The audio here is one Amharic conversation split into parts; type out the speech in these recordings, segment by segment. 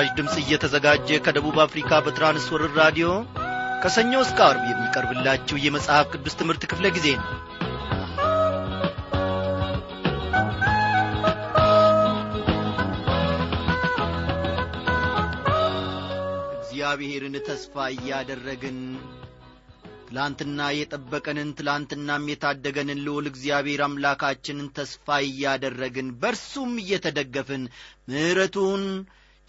በምስራች ድምፅ እየተዘጋጀ ከደቡብ አፍሪካ በትራንስወርር ራዲዮ ከሰኞ እስከ አርብ የሚቀርብላችሁ የመጽሐፍ ቅዱስ ትምህርት ክፍለ ጊዜ ነው። እግዚአብሔርን ተስፋ እያደረግን ትላንትና የጠበቀንን ትላንትናም የታደገንን ልዑል እግዚአብሔር አምላካችንን ተስፋ እያደረግን በርሱም እየተደገፍን ምሕረቱን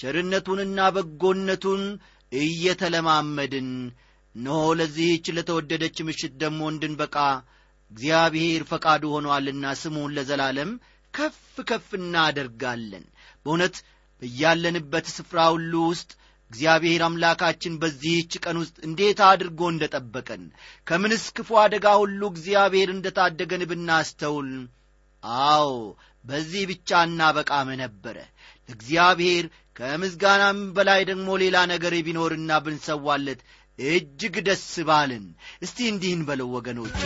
ቸርነቱንና በጎነቱን እየተለማመድን እነሆ ለዚህች ለተወደደች ምሽት ደግሞ እንድንበቃ እግዚአብሔር ፈቃዱ ሆኖአልና ስሙን ለዘላለም ከፍ ከፍ እናደርጋለን። በእውነት በያለንበት ስፍራ ሁሉ ውስጥ እግዚአብሔር አምላካችን በዚህች ቀን ውስጥ እንዴት አድርጎ እንደ ጠበቀን ከምንስ ክፉ አደጋ ሁሉ እግዚአብሔር እንደ ታደገን ብናስተውል አዎ በዚህ ብቻ እናበቃም ነበረ። ለእግዚአብሔር ከምስጋናም በላይ ደግሞ ሌላ ነገር ቢኖርና ብንሰዋለት እጅግ ደስ ባልን። እስቲ እንዲህን በለው ወገኖቼ።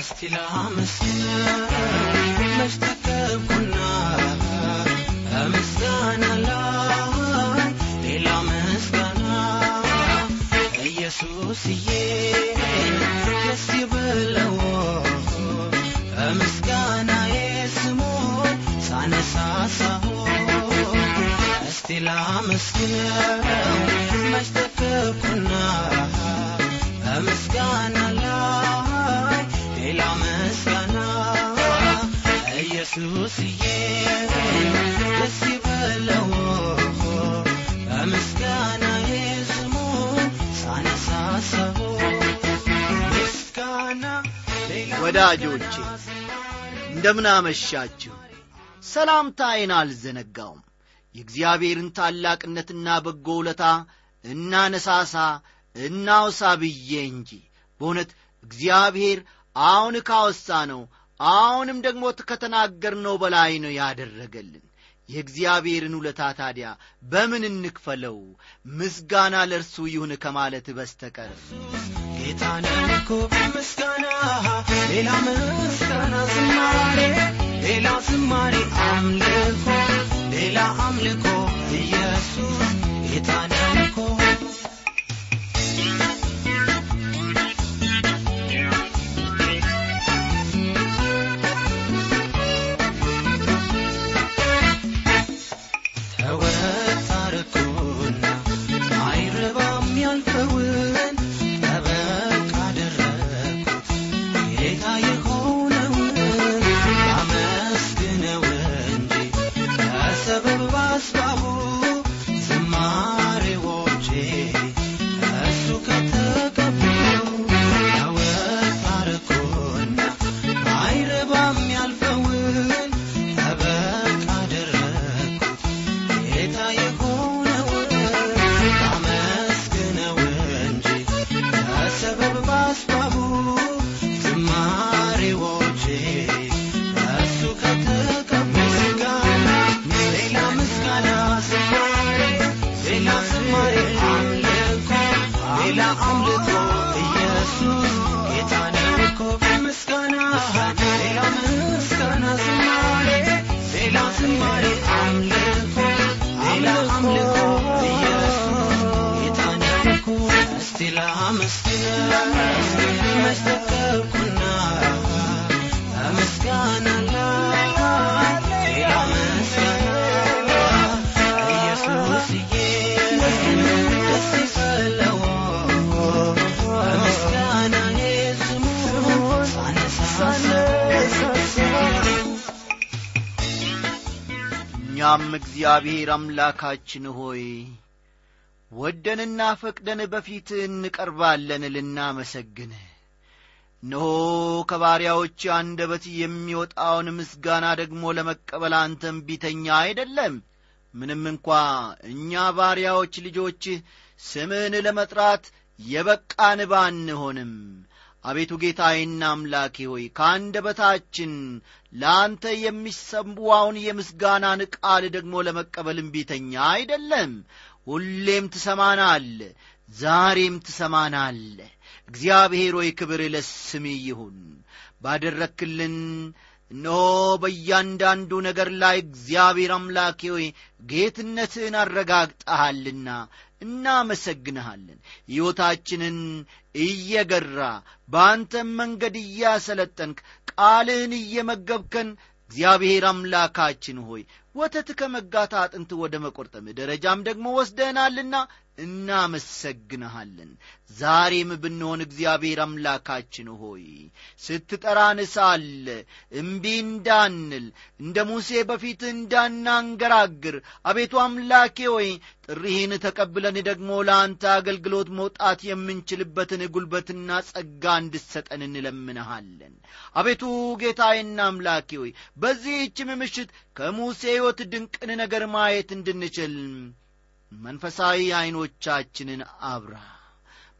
እስቲ በምስጋና ኢየሱስዬ ደስ ይበለው። በምስጋናዬ ሳነሳሳው እስቲ ላመስግነው በምስጋና ላይ ሌላ ምስጋና ኢየሱስዬ ደስ ይበለው በምስጋናዬ ስሙን ሳነሳሳው ምስጋና ሌላ ወዳጆቼ እንደምን አመሻችሁ ሰላምታዬን አልዘነጋውም። የእግዚአብሔርን ታላቅነትና በጎ ውለታ እናነሳሳ እናውሳ ብዬ እንጂ። በእውነት እግዚአብሔር አሁን ካወሳ ነው አሁንም ደግሞ ከተናገርነው በላይ ነው ያደረገልን። የእግዚአብሔርን ውለታ ታዲያ በምን እንክፈለው? ምስጋና ለእርሱ ይሁን ከማለት በስተቀር። ጌታ ምስጋና ሌላ ምስጋና ዝማሬ ሌላ ዝማሬ አምልኮ ሌላ አምልኮ ኢየሱስ እግዚአብሔር አምላካችን ሆይ ወደንና ፈቅደን በፊት እንቀርባለን ልናመሰግንህ እነሆ ከባሪያዎች አንደበት የሚወጣውን ምስጋና ደግሞ ለመቀበል አንተም ቢተኛ አይደለም። ምንም እንኳ እኛ ባሪያዎች ልጆችህ ስምህን ለመጥራት የበቃን ባንሆንም አቤቱ ጌታዬና አምላኬ ሆይ ከአንደበታችን ለአንተ የሚሰዋውን የምስጋናን ቃል ደግሞ ለመቀበል እምቢተኛ አይደለም። ሁሌም ትሰማናል ዛሬም ትሰማናለ እግዚአብሔር ሆይ ክብር ለስም ይሁን። ባደረክልን እነሆ በእያንዳንዱ ነገር ላይ እግዚአብሔር አምላኬ ሆይ ጌትነትህን አረጋግጠሃልና እናመሰግንሃለን። ሕይወታችንን እየገራ በአንተም መንገድ እያሰለጠንክ ቃልህን እየመገብከን እግዚአብሔር አምላካችን ሆይ ወተት ከመጋታ አጥንት ወደ መቆርጠም ደረጃም ደግሞ ወስደናልና እናመሰግንሃለን። ዛሬም ብንሆን እግዚአብሔር አምላካችን ሆይ ስትጠራን ሳለ እምቢ እንዳንል እንደ ሙሴ በፊት እንዳናንገራግር። አቤቱ አምላኬ ሆይ ጥሪህን ተቀብለን ደግሞ ለአንተ አገልግሎት መውጣት የምንችልበትን ጉልበትና ጸጋ እንድሰጠን እንለምንሃለን። አቤቱ ጌታዬና አምላኬ ሆይ በዚህችም ምሽት ከሙሴ ሕይወት ድንቅን ነገር ማየት እንድንችል መንፈሳዊ ዐይኖቻችንን አብራ።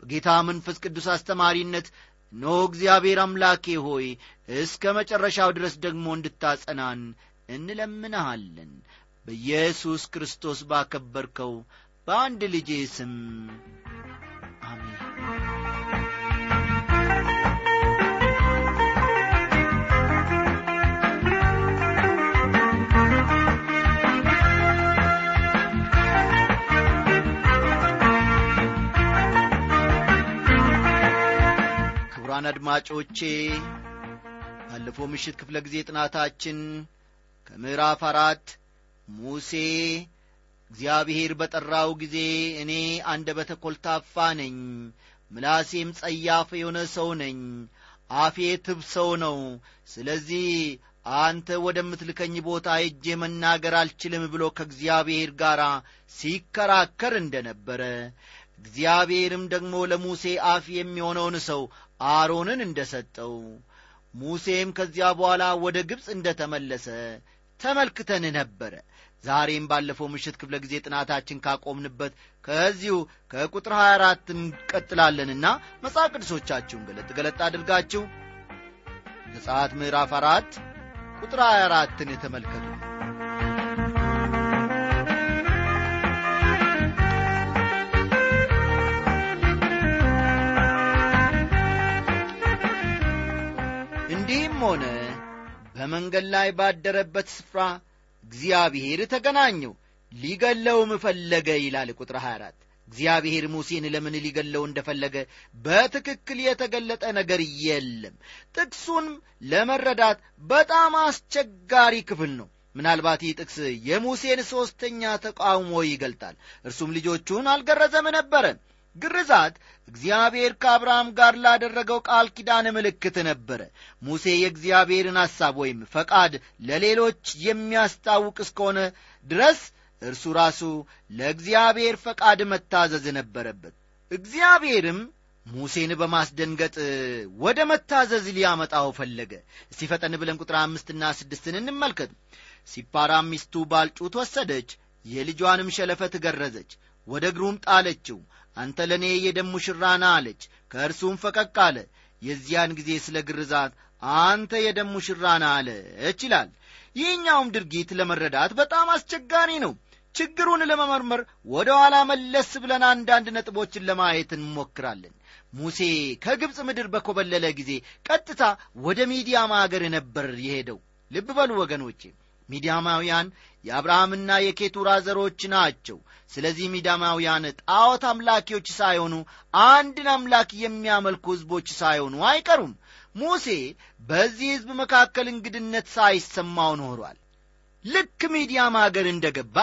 በጌታ መንፈስ ቅዱስ አስተማሪነት ኖ እግዚአብሔር አምላኬ ሆይ እስከ መጨረሻው ድረስ ደግሞ እንድታጸናን እንለምንሃለን። በኢየሱስ ክርስቶስ ባከበርከው በአንድ ልጄ ስም ክቡራን አድማጮቼ። ባለፈው ምሽት ክፍለ ጊዜ ጥናታችን ከምዕራፍ አራት ሙሴ እግዚአብሔር በጠራው ጊዜ እኔ አንደበተ ኮልታፋ ነኝ ምላሴም ጸያፍ የሆነ ሰው ነኝ አፌ ትብ ሰው ነው። ስለዚህ አንተ ወደምትልከኝ ቦታ ሄጄ መናገር አልችልም ብሎ ከእግዚአብሔር ጋር ሲከራከር እንደ ነበረ እግዚአብሔርም ደግሞ ለሙሴ አፍ የሚሆነውን ሰው አሮንን እንደ ሰጠው ሙሴም ከዚያ በኋላ ወደ ግብፅ እንደ ተመለሰ ተመልክተን ነበረ። ዛሬም ባለፈው ምሽት ክፍለ ጊዜ ጥናታችን ካቆምንበት ከዚሁ ከቁጥር 24 እንቀጥላለንና መጽሐፍ ቅዱሶቻችሁን ገለጥ ገለጥ አድርጋችሁ ዘጸአት ምዕራፍ አራት ቁጥር 24ን ተመልከቱ ሆነ በመንገድ ላይ ባደረበት ስፍራ እግዚአብሔር ተገናኘው ሊገለውም ፈለገ ይላል ቁጥር 24 እግዚአብሔር ሙሴን ለምን ሊገለው እንደፈለገ በትክክል የተገለጠ ነገር የለም። ጥቅሱን ለመረዳት በጣም አስቸጋሪ ክፍል ነው። ምናልባት ይህ ጥቅስ የሙሴን ሦስተኛ ተቃውሞ ይገልጣል። እርሱም ልጆቹን አልገረዘም ነበረ ግርዛት እግዚአብሔር ከአብርሃም ጋር ላደረገው ቃል ኪዳን ምልክት ነበረ። ሙሴ የእግዚአብሔርን ሐሳብ ወይም ፈቃድ ለሌሎች የሚያስታውቅ እስከሆነ ድረስ እርሱ ራሱ ለእግዚአብሔር ፈቃድ መታዘዝ ነበረበት። እግዚአብሔርም ሙሴን በማስደንገጥ ወደ መታዘዝ ሊያመጣው ፈለገ። እስቲ ፈጠን ብለን ቁጥር አምስትና ስድስትን እንመልከት። ሲፓራም ሚስቱ ባልጩት ወሰደች የልጇንም ሸለፈት ገረዘች ወደ እግሩም ጣለችው አንተ ለእኔ የደም ሙሽራና አለች። ከእርሱም ፈቀቅ አለ። የዚያን ጊዜ ስለ ግርዛት አንተ የደም ሙሽራና አለች ይላል። ይህኛውም ድርጊት ለመረዳት በጣም አስቸጋሪ ነው። ችግሩን ለመመርመር ወደ ኋላ መለስ ብለን አንዳንድ ነጥቦችን ለማየት እንሞክራለን። ሙሴ ከግብፅ ምድር በኮበለለ ጊዜ ቀጥታ ወደ ሚዲያም አገር ነበር የሄደው። ልብ በሉ ወገኖቼ ሚዲያማውያን የአብርሃምና የኬቱራ ዘሮች ናቸው። ስለዚህ ሚዳማውያን ጣዖት አምላኪዎች ሳይሆኑ አንድን አምላክ የሚያመልኩ ሕዝቦች ሳይሆኑ አይቀሩም። ሙሴ በዚህ ሕዝብ መካከል እንግድነት ሳይሰማው ኖሯል። ልክ ሚዲያም አገር እንደ ገባ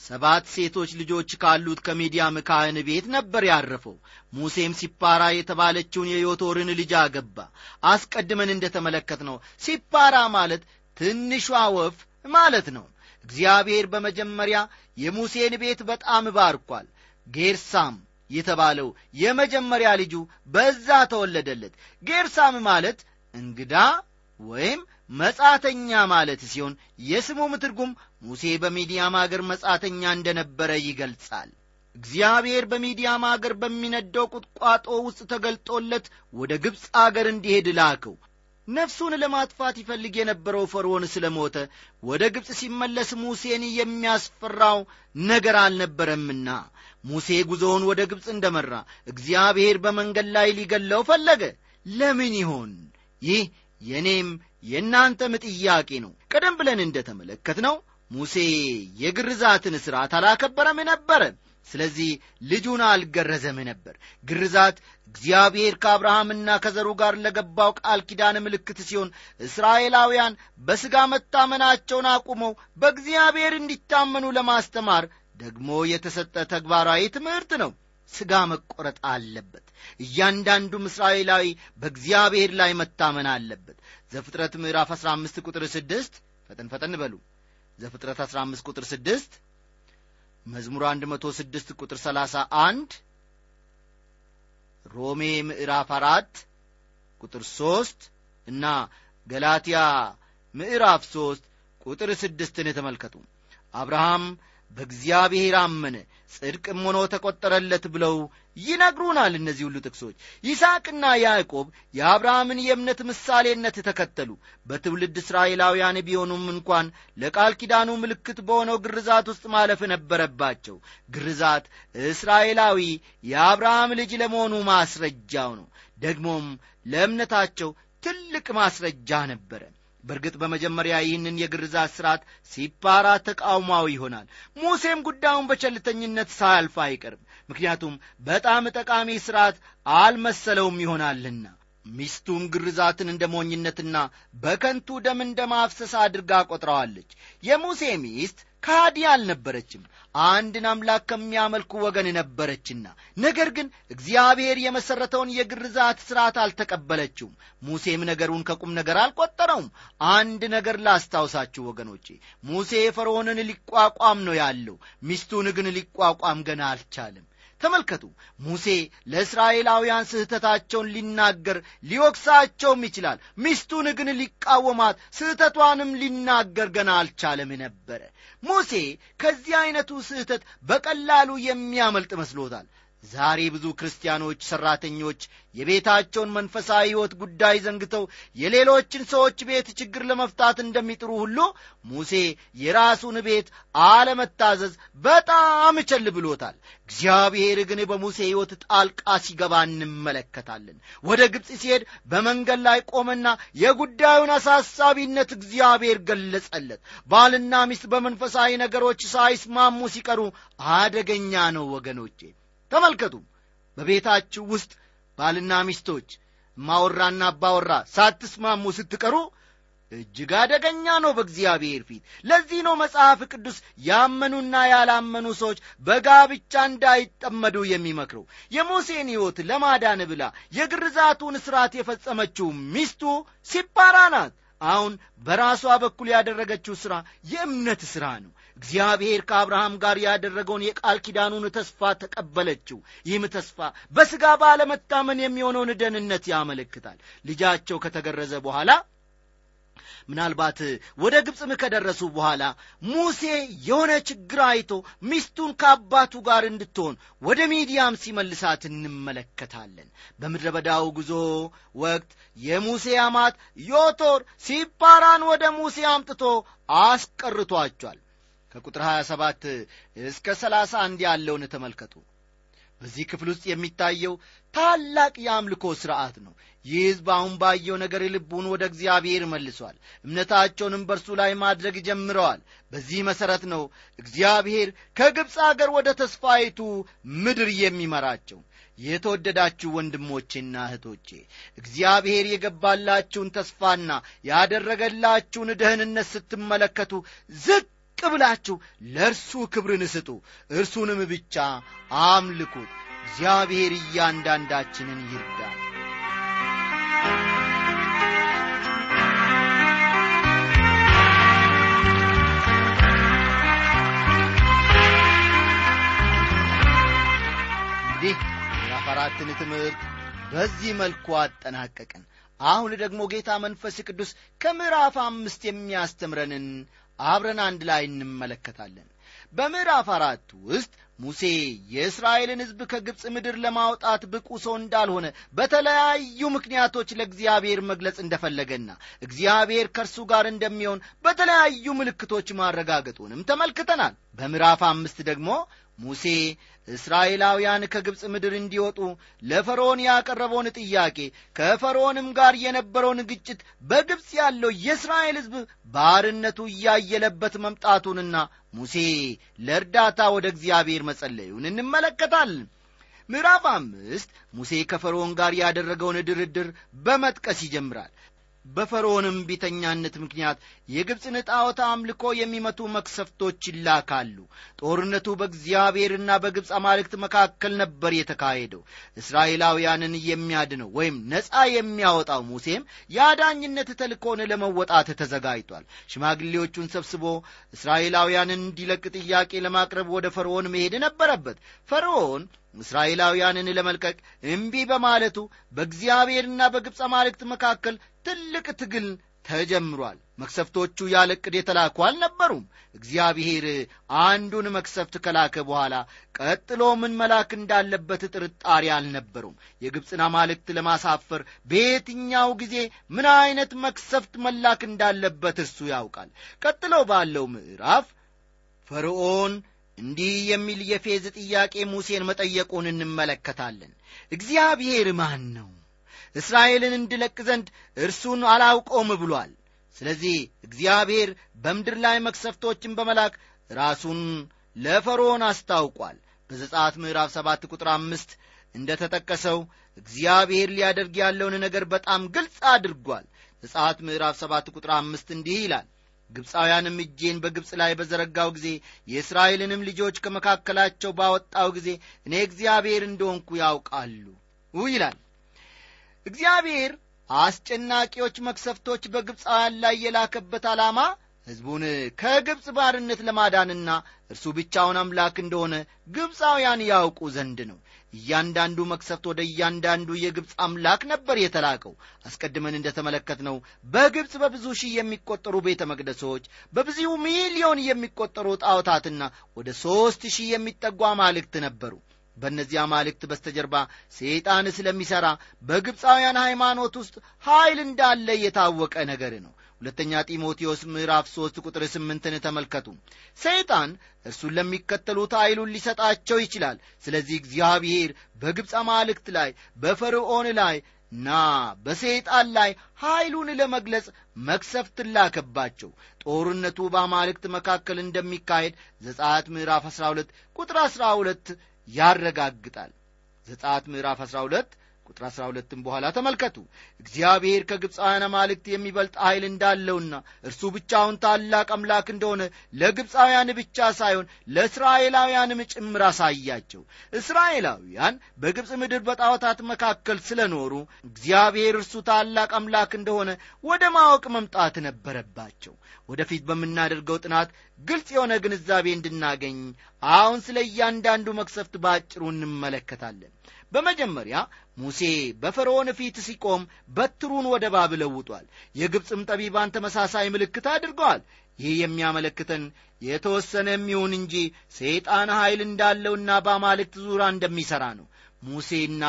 ሰባት ሴቶች ልጆች ካሉት ከሚዲያም ካህን ቤት ነበር ያረፈው። ሙሴም ሲፓራ የተባለችውን የዮቶርን ልጅ አገባ። አስቀድመን እንደ ተመለከት ነው ሲፓራ ማለት ትንሿ ወፍ ማለት ነው። እግዚአብሔር በመጀመሪያ የሙሴን ቤት በጣም ባርኳል። ጌርሳም የተባለው የመጀመሪያ ልጁ በዛ ተወለደለት። ጌርሳም ማለት እንግዳ ወይም መጻተኛ ማለት ሲሆን የስሙም ትርጉም ሙሴ በሚዲያም አገር መጻተኛ እንደነበረ ይገልጻል። እግዚአብሔር በሚዲያም አገር በሚነደው ቁጥቋጦ ውስጥ ተገልጦለት ወደ ግብፅ አገር እንዲሄድ ላከው ነፍሱን ለማጥፋት ይፈልግ የነበረው ፈርዖን ስለ ሞተ ወደ ግብፅ ሲመለስ ሙሴን የሚያስፈራው ነገር አልነበረምና። ሙሴ ጉዞውን ወደ ግብፅ እንደመራ እግዚአብሔር በመንገድ ላይ ሊገለው ፈለገ። ለምን ይሆን? ይህ የእኔም የእናንተም ጥያቄ ነው። ቀደም ብለን እንደ ተመለከትነው ሙሴ የግርዛትን ሥርዓት አላከበረም ነበረ ስለዚህ ልጁን አልገረዘም ነበር። ግርዛት እግዚአብሔር ከአብርሃምና ከዘሩ ጋር ለገባው ቃል ኪዳን ምልክት ሲሆን እስራኤላውያን በሥጋ መታመናቸውን አቁመው በእግዚአብሔር እንዲታመኑ ለማስተማር ደግሞ የተሰጠ ተግባራዊ ትምህርት ነው። ሥጋ መቆረጥ አለበት። እያንዳንዱም እስራኤላዊ በእግዚአብሔር ላይ መታመን አለበት። ዘፍጥረት ምዕራፍ 15 ቁጥር 6 ፈጠን ፈጠን በሉ። ዘፍጥረት 15 ቁጥር 6 መዝሙር 106 ቁጥር 31 ሮሜ ምዕራፍ 4 ቁጥር 3 እና ገላትያ ምዕራፍ 3 ቁጥር ስድስትን ተመልከቱ። አብርሃም በእግዚአብሔር አመነ። ጽድቅም ሆኖ ተቈጠረለት ብለው ይነግሩናል እነዚህ ሁሉ ጥቅሶች። ይስሐቅና ያዕቆብ የአብርሃምን የእምነት ምሳሌነት ተከተሉ። በትውልድ እስራኤላውያን ቢሆኑም እንኳን ለቃል ኪዳኑ ምልክት በሆነው ግርዛት ውስጥ ማለፍ ነበረባቸው። ግርዛት እስራኤላዊ የአብርሃም ልጅ ለመሆኑ ማስረጃው ነው። ደግሞም ለእምነታቸው ትልቅ ማስረጃ ነበረ በእርግጥ በመጀመሪያ ይህንን የግርዛት ሥርዓት ሲፓራ ተቃውሟዊ ይሆናል። ሙሴም ጉዳዩን በቸልተኝነት ሳያልፍ አይቀርም። ምክንያቱም በጣም ጠቃሚ ሥርዓት አልመሰለውም ይሆናልና ሚስቱም ግርዛትን እንደ ሞኝነትና በከንቱ ደም እንደ ማፍሰስ አድርጋ ቆጥረዋለች። የሙሴ ሚስት ካዲ አልነበረችም። አንድን አምላክ ከሚያመልኩ ወገን ነበረችና ነገር ግን እግዚአብሔር የመሠረተውን የግርዛት ሥርዓት አልተቀበለችውም። ሙሴም ነገሩን ከቁም ነገር አልቈጠረውም አንድ ነገር ላስታውሳችሁ ወገኖቼ ሙሴ ፈርዖንን ሊቋቋም ነው ያለው። ሚስቱን ግን ሊቋቋም ገና አልቻለም ተመልከቱ። ሙሴ ለእስራኤላውያን ስህተታቸውን ሊናገር ሊወቅሳቸውም ይችላል። ሚስቱን ግን ሊቃወማት ስህተቷንም ሊናገር ገና አልቻለም ነበረ ሙሴ ከዚህ ዐይነቱ ስህተት በቀላሉ የሚያመልጥ መስሎታል ዛሬ ብዙ ክርስቲያኖች ሠራተኞች የቤታቸውን መንፈሳዊ ሕይወት ጉዳይ ዘንግተው የሌሎችን ሰዎች ቤት ችግር ለመፍታት እንደሚጥሩ ሁሉ ሙሴ የራሱን ቤት አለመታዘዝ በጣም ቸል ብሎታል። እግዚአብሔር ግን በሙሴ ሕይወት ጣልቃ ሲገባ እንመለከታለን። ወደ ግብፅ ሲሄድ በመንገድ ላይ ቆመና የጉዳዩን አሳሳቢነት እግዚአብሔር ገለጸለት። ባልና ሚስት በመንፈሳዊ ነገሮች ሳይስማሙ ሲቀሩ አደገኛ ነው ወገኖቼ ተመልከቱ በቤታችሁ ውስጥ ባልና ሚስቶች ማወራና አባወራ ሳትስማሙ ስትቀሩ እጅግ አደገኛ ነው በእግዚአብሔር ፊት። ለዚህ ነው መጽሐፍ ቅዱስ ያመኑና ያላመኑ ሰዎች በጋብቻ እንዳይጠመዱ የሚመክረው የሙሴን ሕይወት ለማዳን ብላ የግርዛቱን ሥርዓት የፈጸመችው ሚስቱ ሲፓራ ናት። አሁን በራሷ በኩል ያደረገችው ሥራ የእምነት ሥራ ነው እግዚአብሔር ከአብርሃም ጋር ያደረገውን የቃል ኪዳኑን ተስፋ ተቀበለችው። ይህም ተስፋ በሥጋ ባለመታመን የሚሆነውን ደህንነት ያመለክታል። ልጃቸው ከተገረዘ በኋላ ምናልባት ወደ ግብፅም ከደረሱ በኋላ ሙሴ የሆነ ችግር አይቶ ሚስቱን ከአባቱ ጋር እንድትሆን ወደ ሚዲያም ሲመልሳት እንመለከታለን። በምድረ በዳው ጉዞ ወቅት የሙሴ አማት ዮቶር ሲፓራን ወደ ሙሴ አምጥቶ አስቀርቷቸዋል ከቁጥር 27 እስከ 31 ያለውን ተመልከቱ። በዚህ ክፍል ውስጥ የሚታየው ታላቅ የአምልኮ ሥርዓት ነው። ይህ ሕዝብ አሁን ባየው ነገር ልቡን ወደ እግዚአብሔር መልሷል። እምነታቸውንም በእርሱ ላይ ማድረግ ጀምረዋል። በዚህ መሠረት ነው እግዚአብሔር ከግብፅ አገር ወደ ተስፋይቱ ምድር የሚመራቸው። የተወደዳችሁ ወንድሞቼና እህቶቼ እግዚአብሔር የገባላችሁን ተስፋና ያደረገላችሁን ደህንነት ስትመለከቱ ዝቅ ብላችሁ ለእርሱ ክብርን ስጡ። እርሱንም ብቻ አምልኩት። እግዚአብሔር እያንዳንዳችንን ይርዳል እንግዲህ ምዕራፍ አራትን ትምህርት በዚህ መልኩ አጠናቀቅን። አሁን ደግሞ ጌታ መንፈስ ቅዱስ ከምዕራፍ አምስት የሚያስተምረንን አብረን አንድ ላይ እንመለከታለን። በምዕራፍ አራት ውስጥ ሙሴ የእስራኤልን ሕዝብ ከግብፅ ምድር ለማውጣት ብቁ ሰው እንዳልሆነ በተለያዩ ምክንያቶች ለእግዚአብሔር መግለጽ እንደፈለገና እግዚአብሔር ከእርሱ ጋር እንደሚሆን በተለያዩ ምልክቶች ማረጋገጡንም ተመልክተናል። በምዕራፍ አምስት ደግሞ ሙሴ እስራኤላውያን ከግብፅ ምድር እንዲወጡ ለፈርዖን ያቀረበውን ጥያቄ ከፈርዖንም ጋር የነበረውን ግጭት በግብፅ ያለው የእስራኤል ሕዝብ ባርነቱ እያየለበት መምጣቱንና ሙሴ ለእርዳታ ወደ እግዚአብሔር መጸለዩን እንመለከታለን ምዕራፍ አምስት ሙሴ ከፈርዖን ጋር ያደረገውን ድርድር በመጥቀስ ይጀምራል በፈርዖንም ቢተኛነት ምክንያት የግብፅን ጣዖት አምልኮ የሚመቱ መክሰፍቶች ይላካሉ። ጦርነቱ በእግዚአብሔርና በግብፅ አማልክት መካከል ነበር የተካሄደው። እስራኤላውያንን የሚያድነው ወይም ነፃ የሚያወጣው ሙሴም የአዳኝነት ተልኮን ለመወጣት ተዘጋጅቷል። ሽማግሌዎቹን ሰብስቦ እስራኤላውያንን እንዲለቅ ጥያቄ ለማቅረብ ወደ ፈርዖን መሄድ ነበረበት። ፈርዖን እስራኤላውያንን ለመልቀቅ እምቢ በማለቱ በእግዚአብሔርና በግብፅ አማልክት መካከል ትልቅ ትግል ተጀምሯል። መክሰፍቶቹ ያለ ዕቅድ የተላኩ አልነበሩም። እግዚአብሔር አንዱን መክሰፍት ከላከ በኋላ ቀጥሎ ምን መላክ እንዳለበት ጥርጣሬ አልነበሩም። የግብፅን አማልክት ለማሳፈር በየትኛው ጊዜ ምን ዐይነት መክሰፍት መላክ እንዳለበት እርሱ ያውቃል። ቀጥሎ ባለው ምዕራፍ ፈርዖን እንዲህ የሚል የፌዝ ጥያቄ ሙሴን መጠየቁን እንመለከታለን። እግዚአብሔር ማን ነው እስራኤልን እንድለቅ ዘንድ እርሱን አላውቀውም ብሏል። ስለዚህ እግዚአብሔር በምድር ላይ መክሰፍቶችን በመላክ ራሱን ለፈርዖን አስታውቋል። በዘጻት ምዕራፍ ሰባት ቁጥር አምስት እንደ ተጠቀሰው እግዚአብሔር ሊያደርግ ያለውን ነገር በጣም ግልጽ አድርጓል። ዘጻት ምዕራፍ ሰባት ቁጥር አምስት እንዲህ ይላል። ግብፃውያንም እጄን በግብፅ ላይ በዘረጋው ጊዜ የእስራኤልንም ልጆች ከመካከላቸው ባወጣው ጊዜ እኔ እግዚአብሔር እንደሆንኩ ያውቃሉ ይላል እግዚአብሔር አስጨናቂዎች መክሰፍቶች በግብፃውያን ላይ የላከበት ዓላማ ሕዝቡን ከግብፅ ባርነት ለማዳንና እርሱ ብቻውን አምላክ እንደሆነ ግብፃውያን ያውቁ ዘንድ ነው። እያንዳንዱ መክሰፍት ወደ እያንዳንዱ የግብፅ አምላክ ነበር የተላከው። አስቀድመን እንደ ተመለከትነው በግብፅ በብዙ ሺህ የሚቆጠሩ ቤተ መቅደሶች በብዙ ሚሊዮን የሚቆጠሩ ጣዖታትና ወደ ሦስት ሺህ የሚጠጉ አማልክት ነበሩ በእነዚህ አማልክት በስተጀርባ ሰይጣን ስለሚሠራ በግብፃውያን ሃይማኖት ውስጥ ኀይል እንዳለ የታወቀ ነገር ነው። ሁለተኛ ጢሞቴዎስ ምዕራፍ ሦስት ቁጥር ስምንትን ተመልከቱ። ሰይጣን እርሱን ለሚከተሉት ኃይሉን ሊሰጣቸው ይችላል። ስለዚህ እግዚአብሔር በግብፅ አማልክት ላይ በፈርዖን ላይ ና በሰይጣን ላይ ኀይሉን ለመግለጽ መክሰፍት ላከባቸው። ጦርነቱ በአማልክት መካከል እንደሚካሄድ ዘጻት ምዕራፍ 12 ቁጥር 12 ያረጋግጣል። ዘጻት ምዕራፍ 12 ቁጥር 12 በኋላ ተመልከቱ። እግዚአብሔር ከግብፃውያን አማልክት የሚበልጥ ኃይል እንዳለውና እርሱ ብቻውን ታላቅ አምላክ እንደሆነ ለግብፃውያን ብቻ ሳይሆን ለእስራኤላውያንም ጭምር አሳያቸው። እስራኤላውያን በግብፅ ምድር በጣዖታት መካከል ስለኖሩ እግዚአብሔር እርሱ ታላቅ አምላክ እንደሆነ ወደ ማወቅ መምጣት ነበረባቸው። ወደፊት በምናደርገው ጥናት ግልጽ የሆነ ግንዛቤ እንድናገኝ አሁን ስለ እያንዳንዱ መክሰፍት በአጭሩ እንመለከታለን በመጀመሪያ ሙሴ በፈርዖን ፊት ሲቆም በትሩን ወደ ባብ ለውጧል። የግብፅም ጠቢባን ተመሳሳይ ምልክት አድርገዋል። ይህ የሚያመለክተን የተወሰነ የሚሆን እንጂ ሰይጣን ኀይል እንዳለውና በአማልክት ዙራ እንደሚሠራ ነው። ሙሴና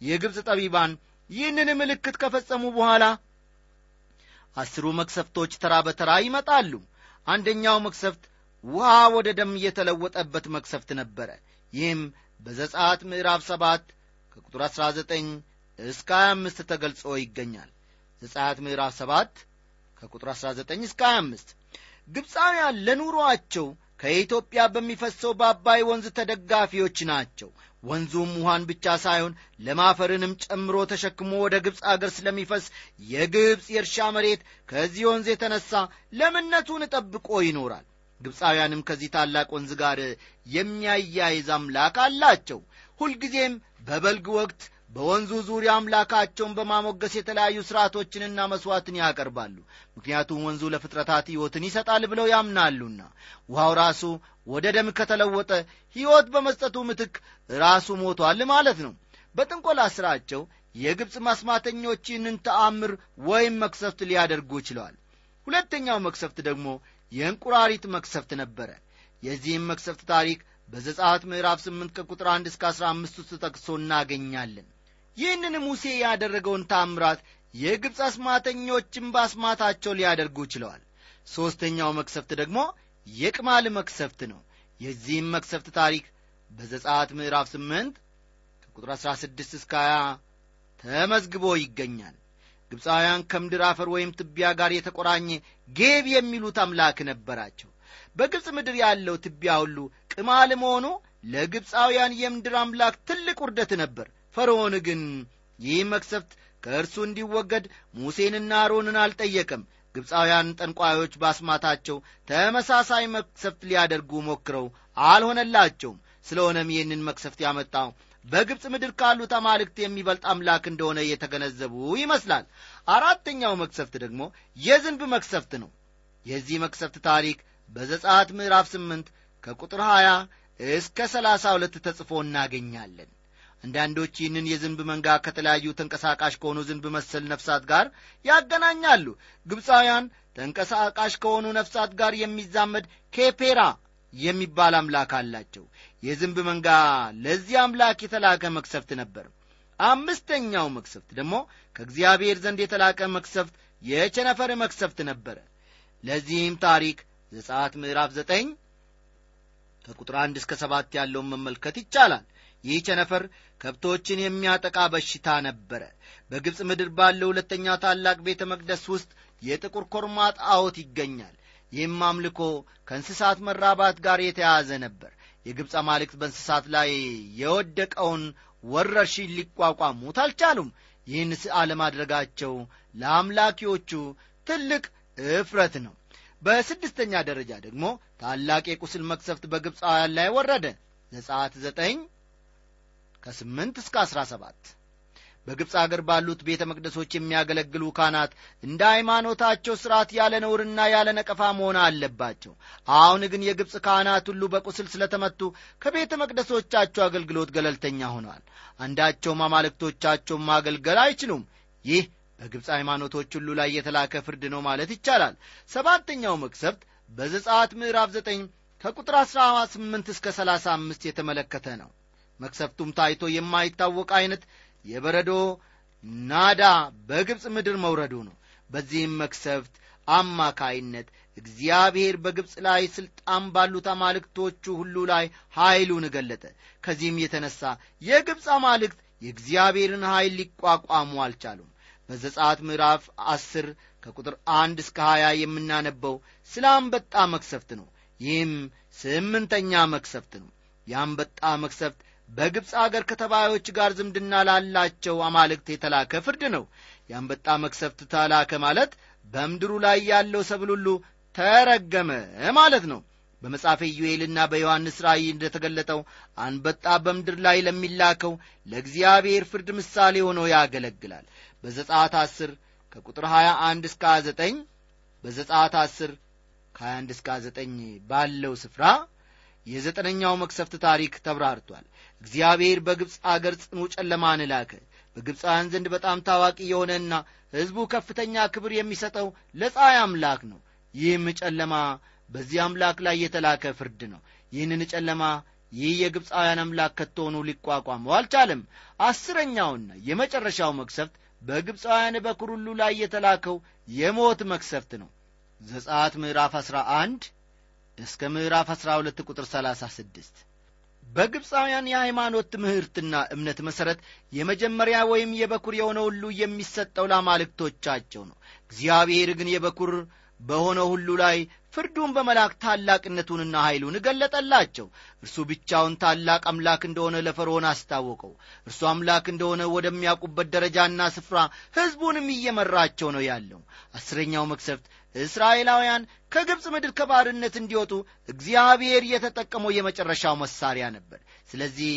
የግብፅ ጠቢባን ይህንን ምልክት ከፈጸሙ በኋላ አስሩ መክሰፍቶች ተራ በተራ ይመጣሉ። አንደኛው መክሰፍት ውሃ ወደ ደም የተለወጠበት መክሰፍት ነበረ። ይህም በዘጻት ምዕራፍ ሰባት ከቁጥር 19 እስከ 25 ተገልጾ ይገኛል። ዘጻት ምዕራፍ ሰባት ከቁጥር 19 እስከ 25 ግብፃውያን ለኑሮአቸው ከኢትዮጵያ በሚፈሰው በአባይ ወንዝ ተደጋፊዎች ናቸው። ወንዙም ውሃን ብቻ ሳይሆን ለማፈርንም ጨምሮ ተሸክሞ ወደ ግብፅ አገር ስለሚፈስ የግብፅ የእርሻ መሬት ከዚህ ወንዝ የተነሣ ለምነቱን ጠብቆ ይኖራል ግብፃውያንም ከዚህ ታላቅ ወንዝ ጋር የሚያያይዝ አምላክ አላቸው። ሁልጊዜም በበልግ ወቅት በወንዙ ዙሪያ አምላካቸውን በማሞገስ የተለያዩ ሥርዓቶችንና መሥዋዕትን ያቀርባሉ። ምክንያቱም ወንዙ ለፍጥረታት ሕይወትን ይሰጣል ብለው ያምናሉና ውሃው ራሱ ወደ ደም ከተለወጠ ሕይወት በመስጠቱ ምትክ ራሱ ሞቷል ማለት ነው። በጥንቆላ ሥራቸው የግብፅ ማስማተኞች ይህንን ተአምር ወይም መክሰፍት ሊያደርጉ ችለዋል። ሁለተኛው መክሰፍት ደግሞ የእንቁራሪት መክሰፍት ነበረ። የዚህም መክሰፍት ታሪክ በዘጻት ምዕራፍ 8 ከቁጥር 1 እስከ 15 ውስጥ ጠቅሶ እናገኛለን። ይህንን ሙሴ ያደረገውን ታምራት የግብፅ አስማተኞችም በአስማታቸው ሊያደርጉ ችለዋል። ሦስተኛው መክሰፍት ደግሞ የቅማል መክሰፍት ነው። የዚህም መክሰፍት ታሪክ በዘጻት ምዕራፍ 8 ከቁጥር 16 እስከ 20 ተመዝግቦ ይገኛል ግብፃውያን ከምድር አፈር ወይም ትቢያ ጋር የተቆራኘ ጌብ የሚሉት አምላክ ነበራቸው። በግብፅ ምድር ያለው ትቢያ ሁሉ ቅማል መሆኑ ለግብፃውያን የምድር አምላክ ትልቅ ውርደት ነበር። ፈርዖን ግን ይህ መክሰፍት ከእርሱ እንዲወገድ ሙሴንና አሮንን አልጠየቀም። ግብፃውያን ጠንቋዮች ባስማታቸው ተመሳሳይ መክሰፍት ሊያደርጉ ሞክረው አልሆነላቸውም። ስለሆነም ይህንን መክሰፍት ያመጣው በግብፅ ምድር ካሉት አማልክት የሚበልጥ አምላክ እንደሆነ የተገነዘቡ ይመስላል። አራተኛው መክሰፍት ደግሞ የዝንብ መክሰፍት ነው። የዚህ መክሰፍት ታሪክ በዘጻት ምዕራፍ ስምንት ከቁጥር 20 እስከ ሰላሳ ሁለት ተጽፎ እናገኛለን። አንዳንዶች ይህንን የዝንብ መንጋ ከተለያዩ ተንቀሳቃሽ ከሆኑ ዝንብ መሰል ነፍሳት ጋር ያገናኛሉ። ግብፃውያን ተንቀሳቃሽ ከሆኑ ነፍሳት ጋር የሚዛመድ ኬፔራ የሚባል አምላክ አላቸው። የዝንብ መንጋ ለዚህ አምላክ የተላከ መክሰፍት ነበር። አምስተኛው መክሰፍት ደግሞ ከእግዚአብሔር ዘንድ የተላከ መክሰፍት የቸነፈር መክሰፍት ነበረ። ለዚህም ታሪክ ዘጻት ምዕራፍ ዘጠኝ ከቁጥር አንድ እስከ ሰባት ያለውን መመልከት ይቻላል። ይህ ቸነፈር ከብቶችን የሚያጠቃ በሽታ ነበረ። በግብፅ ምድር ባለው ሁለተኛ ታላቅ ቤተ መቅደስ ውስጥ የጥቁር ኮርማ ይገኛል ይህም አምልኮ ከእንስሳት መራባት ጋር የተያያዘ ነበር። የግብፅ አማልክት በእንስሳት ላይ የወደቀውን ወረርሽኝ ሊቋቋሙት አልቻሉም። ይህን አለማድረጋቸው ለአምላኪዎቹ ትልቅ እፍረት ነው። በስድስተኛ ደረጃ ደግሞ ታላቅ የቁስል መክሰፍት በግብፃውያን ላይ ወረደ። ዘጻት ዘጠኝ ከስምንት እስከ አስራ ሰባት በግብፅ አገር ባሉት ቤተ መቅደሶች የሚያገለግሉ ካህናት እንደ ሃይማኖታቸው ሥርዓት ያለ ነውርና ያለ ነቀፋ መሆን አለባቸው። አሁን ግን የግብፅ ካህናት ሁሉ በቁስል ስለተመቱ ከቤተ መቅደሶቻቸው አገልግሎት ገለልተኛ ሆነዋል። አንዳቸውም አማልክቶቻቸውን ማገልገል አይችሉም። ይህ በግብፅ ሃይማኖቶች ሁሉ ላይ የተላከ ፍርድ ነው ማለት ይቻላል። ሰባተኛው መቅሰፍት በዘጻት ምዕራፍ ዘጠኝ ከቁጥር አሥራ ስምንት እስከ ሰላሳ አምስት የተመለከተ ነው። መክሰፍቱም ታይቶ የማይታወቅ ዐይነት የበረዶ ናዳ በግብፅ ምድር መውረዱ ነው። በዚህም መክሰፍት አማካይነት እግዚአብሔር በግብፅ ላይ ሥልጣን ባሉት አማልክቶቹ ሁሉ ላይ ኀይሉን ገለጠ። ከዚህም የተነሣ የግብፅ አማልክት የእግዚአብሔርን ኀይል ሊቋቋሙ አልቻሉም። በዘጻት ምዕራፍ አስር ከቁጥር አንድ እስከ ሀያ የምናነበው ስለ አንበጣ መክሰፍት ነው። ይህም ስምንተኛ መክሰፍት ነው። የአንበጣ መክሰፍት በግብፅ አገር ከተባዮች ጋር ዝምድና ላላቸው አማልክት የተላከ ፍርድ ነው። የአንበጣ መክሰፍት ተላከ ማለት በምድሩ ላይ ያለው ሰብል ሁሉ ተረገመ ማለት ነው። በመጽሐፈ ኢዩኤልና በዮሐንስ ራእይ እንደተገለጠው አንበጣ በምድር ላይ ለሚላከው ለእግዚአብሔር ፍርድ ምሳሌ ሆኖ ያገለግላል። በዘጻት አስር ከቁጥር 21 እስከ 29 በዘጻት አስር ከ21 እስከ 29 ባለው ስፍራ የዘጠነኛው መክሰፍት ታሪክ ተብራርቷል። እግዚአብሔር በግብፅ አገር ጽኑ ጨለማን ላከ። በግብፃውያን ዘንድ በጣም ታዋቂ የሆነና ሕዝቡ ከፍተኛ ክብር የሚሰጠው ለፀሐይ አምላክ ነው። ይህም ጨለማ በዚህ አምላክ ላይ የተላከ ፍርድ ነው። ይህንን ጨለማ ይህ የግብፃውያን አምላክ ከቶሆኑ ሊቋቋመው አልቻለም። አስረኛውና የመጨረሻው መክሰፍት በግብፃውያን በኩር ሁሉ ላይ የተላከው የሞት መክሰፍት ነው። ዘጻት ምዕራፍ 11 እስከ ምዕራፍ 12 ቁጥር 36 በግብፃውያን የሃይማኖት ትምህርትና እምነት መሠረት የመጀመሪያ ወይም የበኩር የሆነ ሁሉ የሚሰጠው ለአማልክቶቻቸው ነው። እግዚአብሔር ግን የበኩር በሆነው ሁሉ ላይ ፍርዱን በመላክ ታላቅነቱንና ኀይሉን እገለጠላቸው እርሱ ብቻውን ታላቅ አምላክ እንደሆነ ለፈርዖን አስታወቀው። እርሱ አምላክ እንደሆነ ወደሚያውቁበት ደረጃና ስፍራ ሕዝቡንም እየመራቸው ነው ያለው። አስረኛው መክሰፍት እስራኤላውያን ከግብፅ ምድር ከባርነት እንዲወጡ እግዚአብሔር የተጠቀመው የመጨረሻው መሳሪያ ነበር። ስለዚህ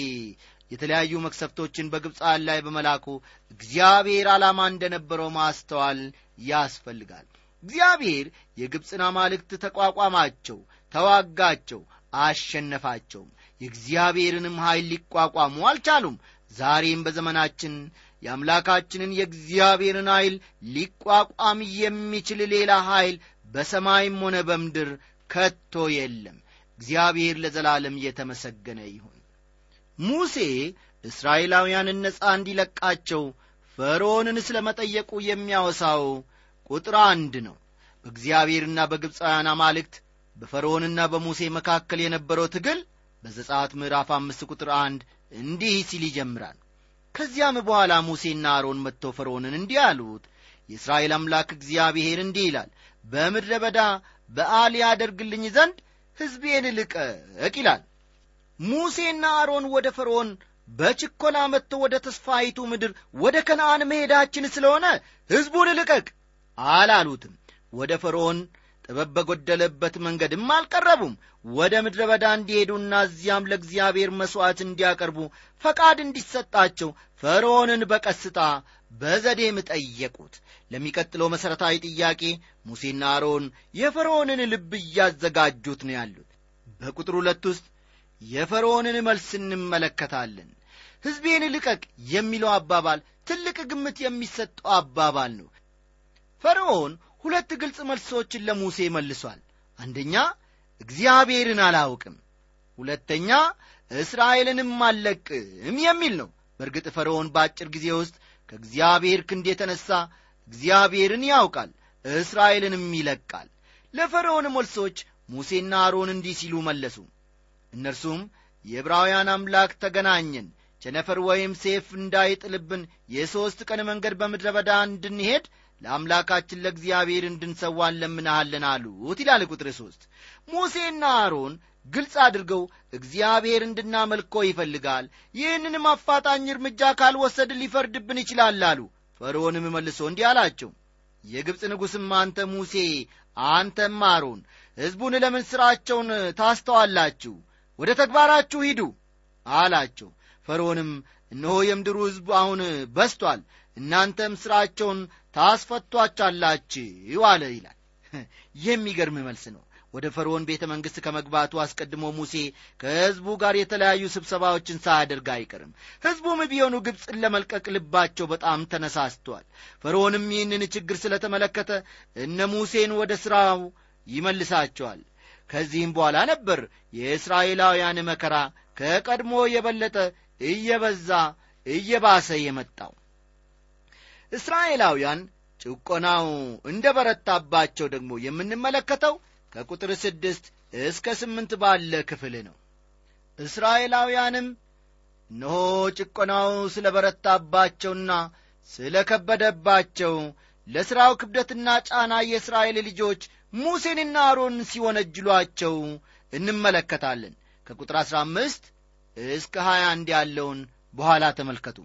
የተለያዩ መክሰፍቶችን በግብፃን ላይ በመላኩ እግዚአብሔር ዓላማ እንደነበረው ማስተዋል ያስፈልጋል። እግዚአብሔር የግብፅን አማልክት ተቋቋማቸው ተዋጋቸው አሸነፋቸውም። የእግዚአብሔርንም ኀይል ሊቋቋሙ አልቻሉም። ዛሬም በዘመናችን የአምላካችንን የእግዚአብሔርን ኀይል ሊቋቋም የሚችል ሌላ ኀይል በሰማይም ሆነ በምድር ከቶ የለም። እግዚአብሔር ለዘላለም እየተመሰገነ ይሁን። ሙሴ እስራኤላውያንን ነፃ እንዲለቃቸው ፈርዖንን ስለ መጠየቁ የሚያወሳው ቁጥር አንድ ነው። በእግዚአብሔርና በግብፃውያን አማልክት በፈርዖንና በሙሴ መካከል የነበረው ትግል በዘጻት ምዕራፍ አምስት ቁጥር አንድ እንዲህ ሲል ይጀምራል ከዚያም በኋላ ሙሴና አሮን መጥተው ፈርዖንን እንዲህ አሉት የእስራኤል አምላክ እግዚአብሔር እንዲህ ይላል በምድረ በዳ በዓል ያደርግልኝ ዘንድ ሕዝቤን ልቀቅ ይላል። ሙሴና አሮን ወደ ፈርዖን በችኮላ መጥተው ወደ ተስፋይቱ ምድር ወደ ከነአን መሄዳችን ስለሆነ ሕዝቡን ልቀቅ አላሉትም። ወደ ፈርዖን ጥበብ በጐደለበት መንገድም አልቀረቡም። ወደ ምድረ በዳ እንዲሄዱና እዚያም ለእግዚአብሔር መሥዋዕት እንዲያቀርቡ ፈቃድ እንዲሰጣቸው ፈርዖንን በቀስታ በዘዴም ጠየቁት። ለሚቀጥለው መሠረታዊ ጥያቄ ሙሴና አሮን የፈርዖንን ልብ እያዘጋጁት ነው ያሉት። በቁጥር ሁለት ውስጥ የፈርዖንን መልስ እንመለከታለን። ሕዝቤን ልቀቅ የሚለው አባባል ትልቅ ግምት የሚሰጠው አባባል ነው። ፈርዖን ሁለት ግልጽ መልሶችን ለሙሴ መልሷል። አንደኛ እግዚአብሔርን አላውቅም። ሁለተኛ እስራኤልንም አልለቅም የሚል ነው። በእርግጥ ፈርዖን በአጭር ጊዜ ውስጥ ከእግዚአብሔር ክንድ የተነሣ እግዚአብሔርን ያውቃል እስራኤልንም ይለቃል። ለፈርዖን መልሶች ሙሴና አሮን እንዲህ ሲሉ መለሱ። እነርሱም የዕብራውያን አምላክ ተገናኘን ቸነፈር ወይም ሰይፍ እንዳይጥልብን የሦስት ቀን መንገድ በምድረ በዳ እንድንሄድ ለአምላካችን ለእግዚአብሔር እንድንሰዋ እንለምንሃለን አሉት ይላል ቁጥር ሦስት ሙሴና አሮን ግልጽ አድርገው እግዚአብሔር እንድናመልከው ይፈልጋል ይህንንም አፋጣኝ እርምጃ ካልወሰድ ሊፈርድብን ይችላል አሉ። ፈርዖንም መልሶ እንዲህ አላቸው የግብፅ ንጉሥም አንተ ሙሴ አንተም አሮን ሕዝቡን ለምን ሥራቸውን ታስተዋላችሁ? ወደ ተግባራችሁ ሂዱ አላቸው። ፈርዖንም እነሆ የምድሩ ሕዝብ አሁን በስቶአል እናንተም ሥራቸውን ታስፈቷቻላችሁ አለ ይላል። የሚገርም መልስ ነው። ወደ ፈርዖን ቤተ መንግሥት ከመግባቱ አስቀድሞ ሙሴ ከሕዝቡ ጋር የተለያዩ ስብሰባዎችን ሳያደርግ አይቀርም። ሕዝቡም ቢሆኑ ግብፅን ለመልቀቅ ልባቸው በጣም ተነሳስቷል። ፈርዖንም ይህንን ችግር ስለተመለከተ እነ ሙሴን ወደ ሥራው ይመልሳቸዋል። ከዚህም በኋላ ነበር የእስራኤላውያን መከራ ከቀድሞ የበለጠ እየበዛ እየባሰ የመጣው እስራኤላውያን ጭቆናው እንደ በረታባቸው ደግሞ የምንመለከተው ከቁጥር ስድስት እስከ ስምንት ባለ ክፍል ነው። እስራኤላውያንም እነሆ ጭቆናው ስለ በረታባቸውና ስለ ከበደባቸው ለሥራው ክብደትና ጫና የእስራኤል ልጆች ሙሴንና አሮን ሲወነጅሏቸው እንመለከታለን። ከቁጥር አሥራ አምስት እስከ ሀያ አንድ ያለውን በኋላ ተመልከቱ።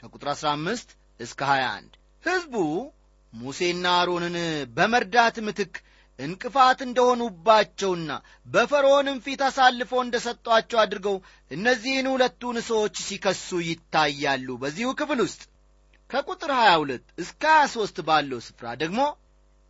ከቁጥር አሥራ አምስት እስከ ሀያ አንድ ሕዝቡ ሙሴና አሮንን በመርዳት ምትክ እንቅፋት እንደሆኑባቸውና በፈርዖንም ፊት አሳልፎ እንደ ሰጧቸው አድርገው እነዚህን ሁለቱን ሰዎች ሲከሱ ይታያሉ። በዚሁ ክፍል ውስጥ ከቁጥር 22 እስከ 23 ባለው ስፍራ ደግሞ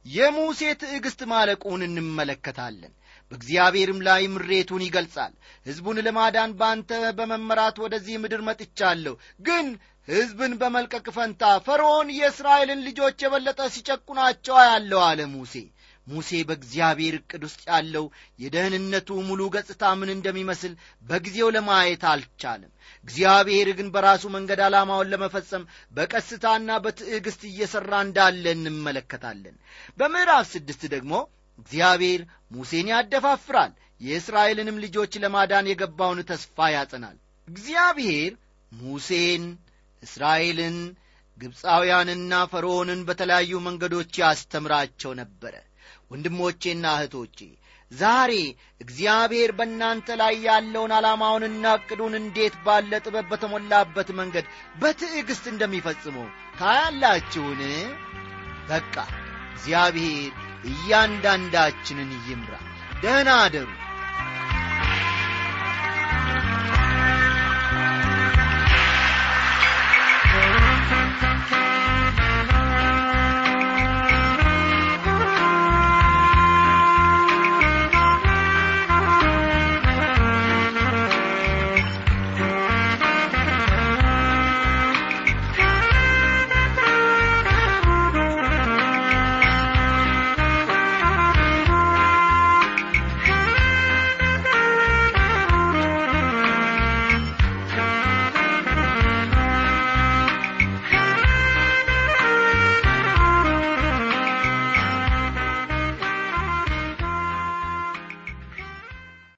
የሙሴ ትዕግሥት ማለቁን እንመለከታለን። በእግዚአብሔርም ላይ ምሬቱን ይገልጻል። ሕዝቡን ለማዳን በአንተ በመመራት ወደዚህ ምድር መጥቻለሁ ግን ሕዝብን በመልቀቅ ፈንታ ፈርዖን የእስራኤልን ልጆች የበለጠ ሲጨቁናቸው አያለው አለ ሙሴ። ሙሴ በእግዚአብሔር ዕቅድ ውስጥ ያለው የደህንነቱ ሙሉ ገጽታ ምን እንደሚመስል በጊዜው ለማየት አልቻለም። እግዚአብሔር ግን በራሱ መንገድ ዓላማውን ለመፈጸም በቀስታና በትዕግሥት እየሠራ እንዳለ እንመለከታለን። በምዕራፍ ስድስት ደግሞ እግዚአብሔር ሙሴን ያደፋፍራል የእስራኤልንም ልጆች ለማዳን የገባውን ተስፋ ያጸናል። እግዚአብሔር ሙሴን እስራኤልን ግብፃውያንና ፈርዖንን በተለያዩ መንገዶች ያስተምራቸው ነበረ። ወንድሞቼና እህቶቼ ዛሬ እግዚአብሔር በእናንተ ላይ ያለውን ዓላማውንና ዕቅዱን እንዴት ባለ ጥበብ በተሞላበት መንገድ በትዕግሥት እንደሚፈጽመው ታያላችሁን? በቃ እግዚአብሔር እያንዳንዳችንን ይምራ። ደህና አደሩ